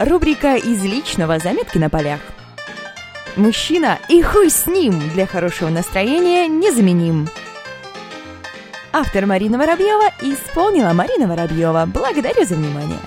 Рубрика «Из личного. Заметки на полях». Мужчина и хуй с ним для хорошего настроения незаменим. Автор Марина Воробьева исполнила Марина Воробьева. Благодарю за внимание.